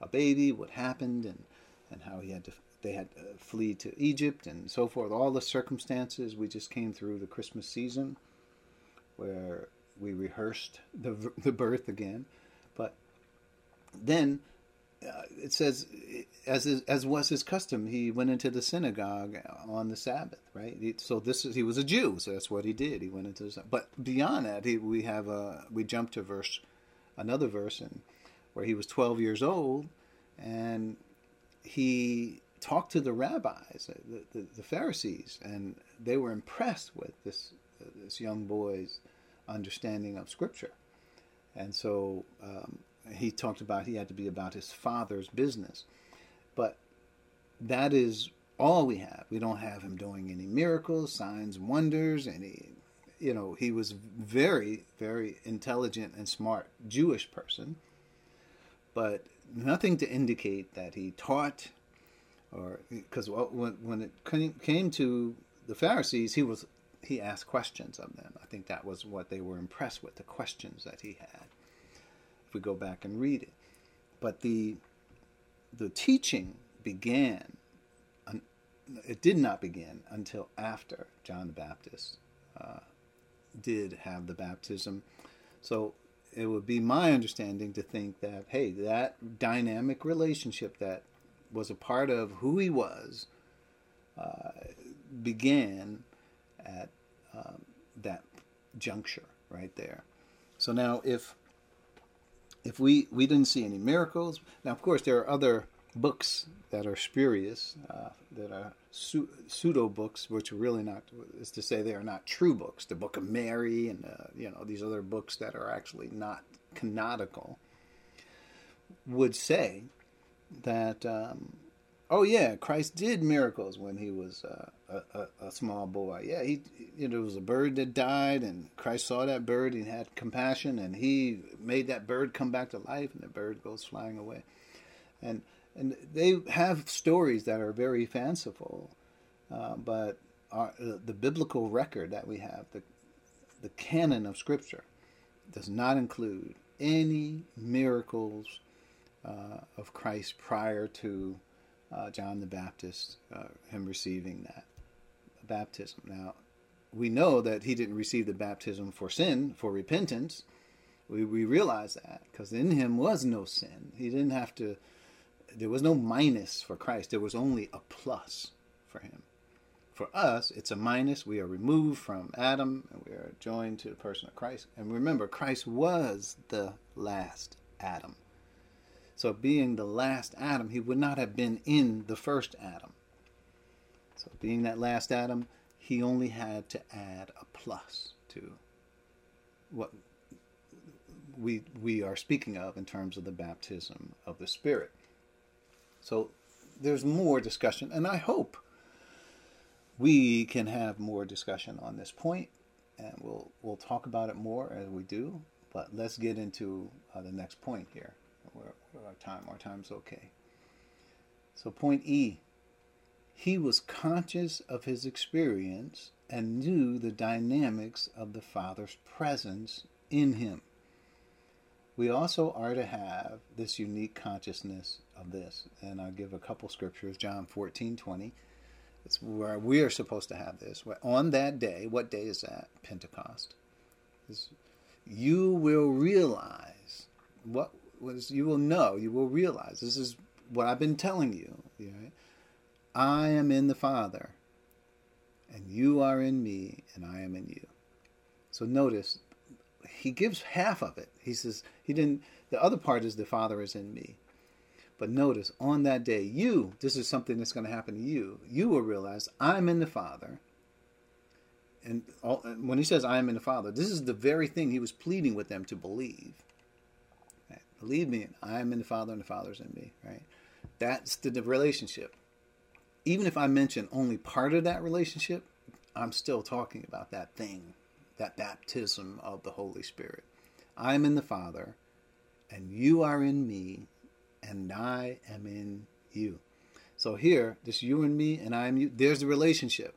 a baby, what happened, and and how he had to they had to flee to Egypt and so forth. All the circumstances. We just came through the Christmas season, where we rehearsed the the birth again, but then uh, it says, as as was his custom, he went into the synagogue on the Sabbath. Right. He, so this is he was a Jew, so that's what he did. He went into the. But beyond that, he, we have a we jump to verse, another verse, and where he was twelve years old, and he talked to the rabbis, the, the, the Pharisees, and they were impressed with this this young boy's understanding of Scripture, and so. Um, he talked about he had to be about his father's business. That is all we have. We don't have him doing any miracles, signs, wonders, any you know, he was very, very intelligent and smart Jewish person, but nothing to indicate that he taught or because when, when it came to the Pharisees, he was he asked questions of them. I think that was what they were impressed with, the questions that he had If we go back and read it. But the the teaching began. It did not begin until after John the Baptist uh, did have the baptism. So it would be my understanding to think that hey, that dynamic relationship that was a part of who he was uh, began at um, that juncture right there. So now, if if we we didn't see any miracles, now of course there are other books that are spurious, uh, that are su- pseudo books, which are really not, is to say they are not true books. The Book of Mary and uh, you know these other books that are actually not canonical would say that um, oh yeah, Christ did miracles when he was uh, a, a, a, small boy. Yeah, he you know, there was a bird that died, and Christ saw that bird and had compassion, and he made that bird come back to life, and the bird goes flying away. And and they have stories that are very fanciful, uh, but our, uh, the biblical record that we have, the the canon of Scripture, does not include any miracles uh, of Christ prior to uh, John the Baptist, uh, him receiving that baptism. Now, we know that he didn't receive the baptism for sin, for repentance. We, we realize that because in him was no sin. He didn't have to, there was no minus for Christ, there was only a plus for him. For us, it's a minus. We are removed from Adam and we are joined to the person of Christ. And remember, Christ was the last Adam. So, being the last Adam, he would not have been in the first Adam. So, being that last Adam, he only had to add a plus to what we we are speaking of in terms of the baptism of the Spirit. So, there's more discussion, and I hope we can have more discussion on this point, and we'll we'll talk about it more as we do. But let's get into uh, the next point here our time. Our time's okay. So, point E he was conscious of his experience and knew the dynamics of the Father's presence in him. We also are to have this unique consciousness of this. And I'll give a couple scriptures John 14 20. It's where we are supposed to have this. On that day, what day is that? Pentecost. you will realize what was you will know, you will realize this is what I've been telling you. Right? I am in the Father, and you are in me, and I am in you. So notice, he gives half of it. He says he didn't. The other part is the Father is in me. But notice, on that day, you, this is something that's going to happen to you. You will realize I'm in the Father. And all, when he says I am in the Father, this is the very thing he was pleading with them to believe. Believe me, I am in the Father and the Father is in me, right? That's the, the relationship. Even if I mention only part of that relationship, I'm still talking about that thing, that baptism of the Holy Spirit. I am in the Father, and you are in me, and I am in you. So here, this you and me, and I am you, there's the relationship.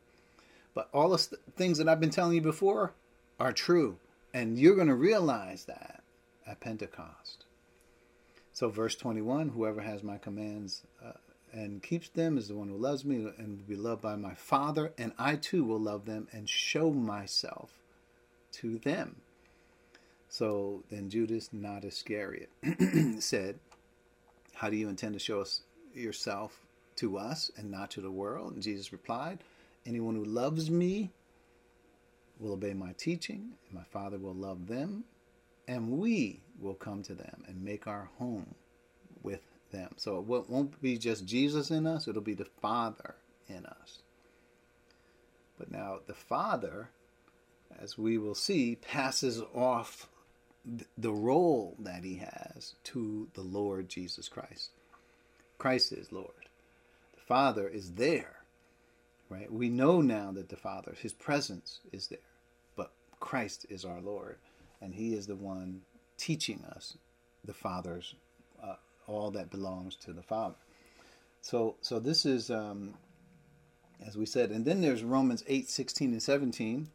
But all the things that I've been telling you before are true. And you're going to realize that at Pentecost. So, verse 21 Whoever has my commands uh, and keeps them is the one who loves me and will be loved by my Father, and I too will love them and show myself to them. So then Judas, not Iscariot, said, How do you intend to show us yourself to us and not to the world? And Jesus replied, Anyone who loves me will obey my teaching, and my Father will love them, and we will come to them and make our home with them. So it won't be just Jesus in us, it'll be the Father in us. But now the Father, as we will see, passes off the role that he has to the Lord Jesus Christ. Christ is Lord. The Father is there, right? We know now that the Father, his presence is there, but Christ is our Lord and He is the one teaching us the Father's uh, all that belongs to the Father. So, so this is, um, as we said, and then there's Romans 8, 16, and 17,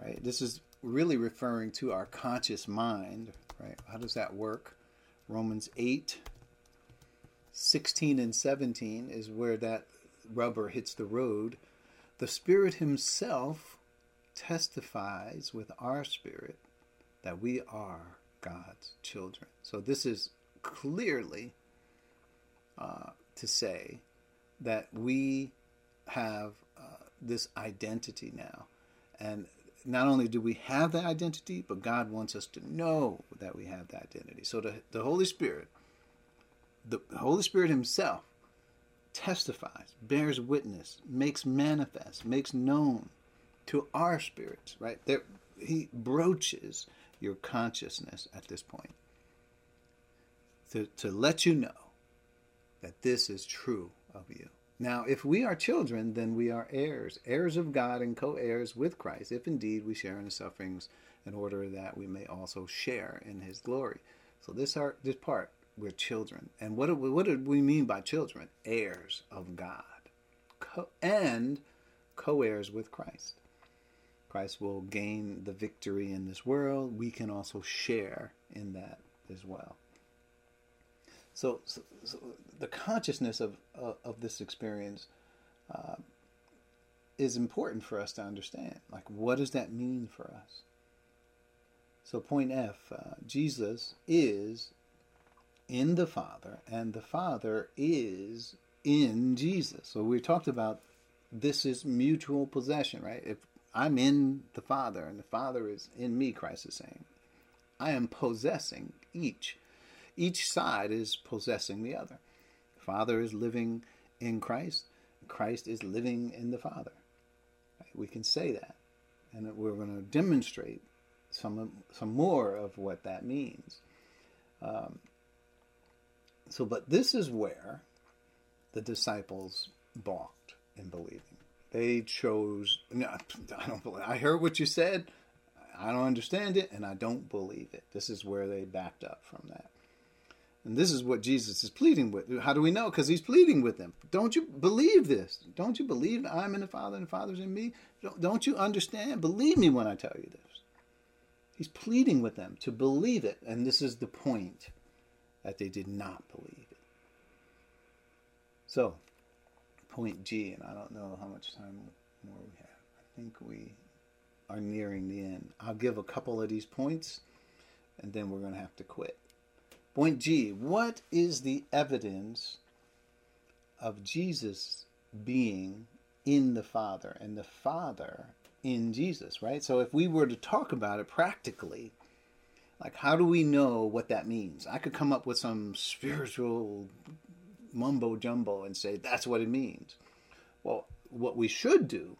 right? This is really referring to our conscious mind, right? How does that work? Romans 8, 16, and 17 is where that rubber hits the road. The Spirit Himself testifies with our spirit that we are God's children. So this is clearly uh, to say that we have uh, this identity now. And not only do we have that identity, but God wants us to know that we have that identity. So the, the Holy Spirit, the Holy Spirit Himself, testifies, bears witness, makes manifest, makes known to our spirits, right? There, he broaches your consciousness at this point to, to let you know that this is true of you. Now, if we are children, then we are heirs, heirs of God and co heirs with Christ, if indeed we share in his sufferings in order that we may also share in his glory. So, this, are, this part, we're children. And what do, we, what do we mean by children? Heirs of God co- and co heirs with Christ. Christ will gain the victory in this world. We can also share in that as well. So, so, the consciousness of, uh, of this experience uh, is important for us to understand. Like, what does that mean for us? So, point F uh, Jesus is in the Father, and the Father is in Jesus. So, we talked about this is mutual possession, right? If I'm in the Father and the Father is in me, Christ is saying, I am possessing each each side is possessing the other. The Father is living in Christ, Christ is living in the Father. We can say that, and we're going to demonstrate some some more of what that means. Um, so, but this is where the disciples balked in believing. They chose. No, I don't believe. I heard what you said. I don't understand it, and I don't believe it. This is where they backed up from that. And this is what Jesus is pleading with. How do we know? Because he's pleading with them. Don't you believe this? Don't you believe I'm in the Father and the Father's in me? Don't, don't you understand? Believe me when I tell you this. He's pleading with them to believe it. And this is the point that they did not believe it. So, point G, and I don't know how much time more we have. I think we are nearing the end. I'll give a couple of these points, and then we're going to have to quit. Point G What is the evidence of Jesus being in the Father and the Father in Jesus, right? So if we were to talk about it practically, like how do we know what that means? I could come up with some spiritual mumbo jumbo and say that's what it means. Well, what we should do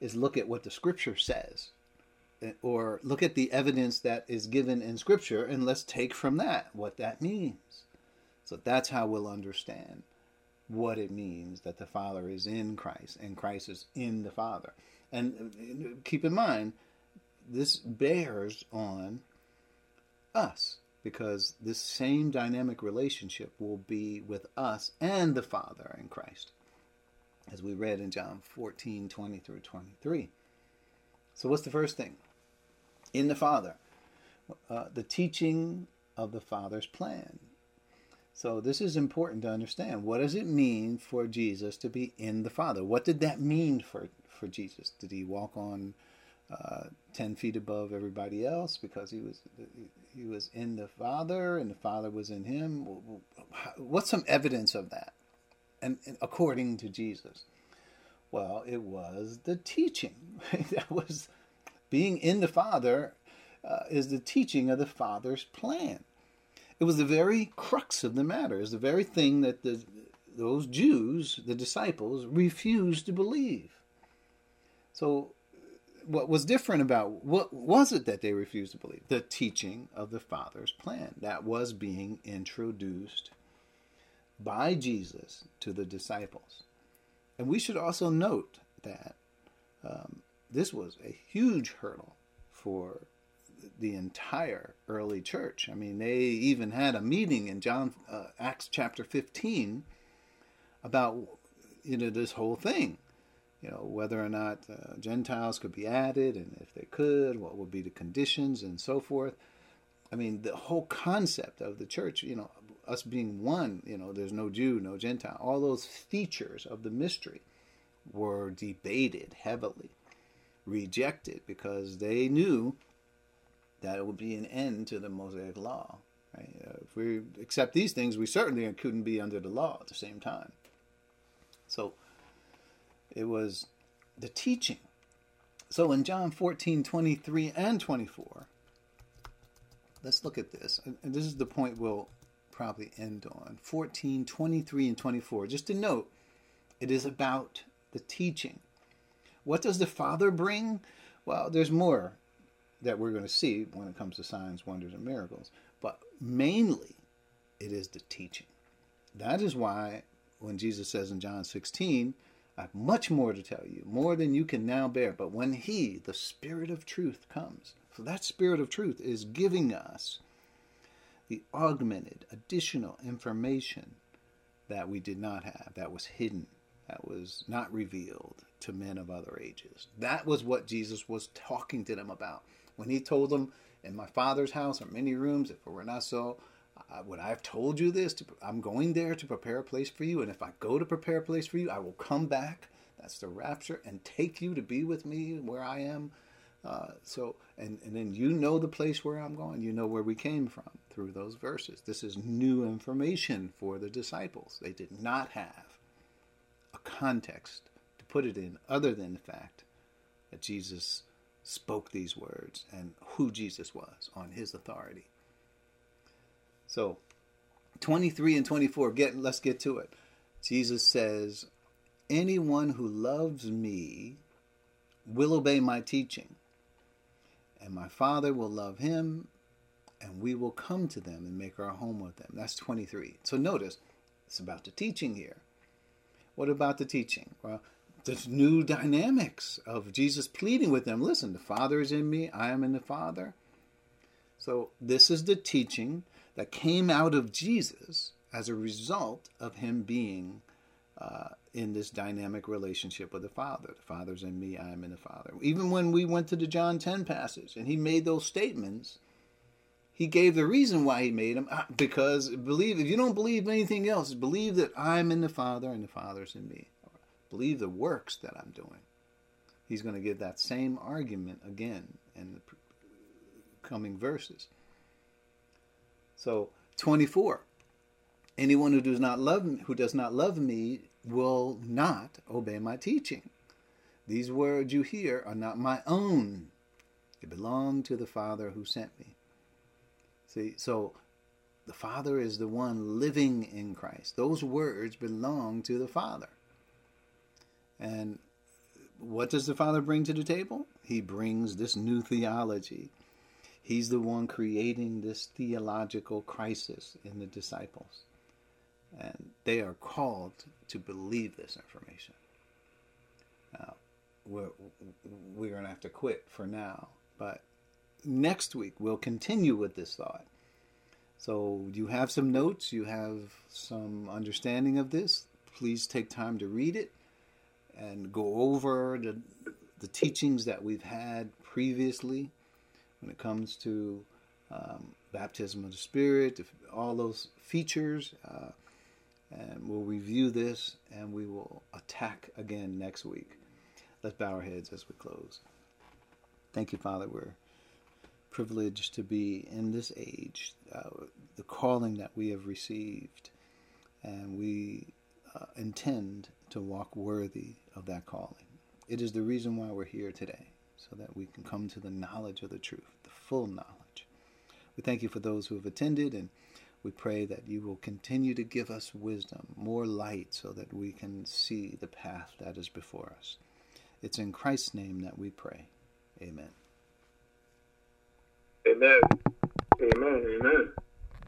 is look at what the scripture says or look at the evidence that is given in Scripture and let's take from that what that means. So that's how we'll understand what it means that the Father is in Christ and Christ is in the Father. And keep in mind, this bears on us because this same dynamic relationship will be with us and the Father in Christ, as we read in John 14 20 through 23. So, what's the first thing? In the Father. Uh, the teaching of the Father's plan. So this is important to understand. What does it mean for Jesus to be in the Father? What did that mean for, for Jesus? Did he walk on uh, ten feet above everybody else because he was he was in the Father and the Father was in him? What's some evidence of that? And, and according to Jesus, well, it was the teaching. that was being in the Father uh, is the teaching of the Father's plan. It was the very crux of the matter, is the very thing that the, those Jews, the disciples, refused to believe. So, what was different about what was it that they refused to believe? The teaching of the Father's plan that was being introduced by Jesus to the disciples. And we should also note that um, this was a huge hurdle for the entire early church. I mean, they even had a meeting in John uh, Acts chapter 15 about you know this whole thing. You know whether or not uh, Gentiles could be added, and if they could, what would be the conditions, and so forth. I mean, the whole concept of the church, you know, us being one, you know, there's no Jew, no Gentile, all those features of the mystery were debated heavily rejected because they knew that it would be an end to the Mosaic law. Right? Uh, if we accept these things, we certainly couldn't be under the law at the same time. So it was the teaching. So in John 14, 23 and 24, let's look at this. And this is the point we'll probably end on. 14, 23, and 24. Just to note, it is about the teaching. What does the Father bring? Well, there's more that we're going to see when it comes to signs, wonders, and miracles. But mainly, it is the teaching. That is why when Jesus says in John 16, I have much more to tell you, more than you can now bear. But when He, the Spirit of truth, comes, so that Spirit of truth is giving us the augmented, additional information that we did not have, that was hidden, that was not revealed to men of other ages. That was what Jesus was talking to them about. When he told them, In my Father's house are many rooms, if it were not so, uh, would I have told you this? To, I'm going there to prepare a place for you, and if I go to prepare a place for you, I will come back. That's the rapture, and take you to be with me where I am. Uh, so, and, and then you know the place where I'm going. You know where we came from through those verses. This is new information for the disciples. They did not have a context put it in other than the fact that Jesus spoke these words and who Jesus was on his authority. So 23 and 24, get let's get to it. Jesus says, Anyone who loves me will obey my teaching, and my Father will love him, and we will come to them and make our home with them. That's 23. So notice, it's about the teaching here. What about the teaching? Well, there's new dynamics of Jesus pleading with them. Listen, the Father is in me, I am in the Father. So this is the teaching that came out of Jesus as a result of him being uh, in this dynamic relationship with the Father. The Father's in me, I am in the Father. Even when we went to the John 10 passage and he made those statements, he gave the reason why he made them uh, because believe if you don't believe anything else, believe that I'm in the Father and the Father's in me. Believe the works that I'm doing. He's going to give that same argument again in the coming verses. So 24. Anyone who does not love me, who does not love me will not obey my teaching. These words you hear are not my own. They belong to the Father who sent me. See, so the Father is the one living in Christ. Those words belong to the Father. And what does the Father bring to the table? He brings this new theology He's the one creating this theological crisis in the disciples. And they are called to believe this information. Now, we're, we're going to have to quit for now. But next week, we'll continue with this thought. So, you have some notes, you have some understanding of this. Please take time to read it and go over the, the teachings that we've had previously when it comes to um, baptism of the Spirit, all those features. Uh, and we'll review this and we will attack again next week. Let's bow our heads as we close. Thank you, Father. We're privileged to be in this age, uh, the calling that we have received, and we uh, intend to walk worthy of that calling. It is the reason why we're here today so that we can come to the knowledge of the truth, the full knowledge. We thank you for those who have attended, and we pray that you will continue to give us wisdom, more light, so that we can see the path that is before us. It's in Christ's name that we pray. Amen. Amen. Amen. Amen.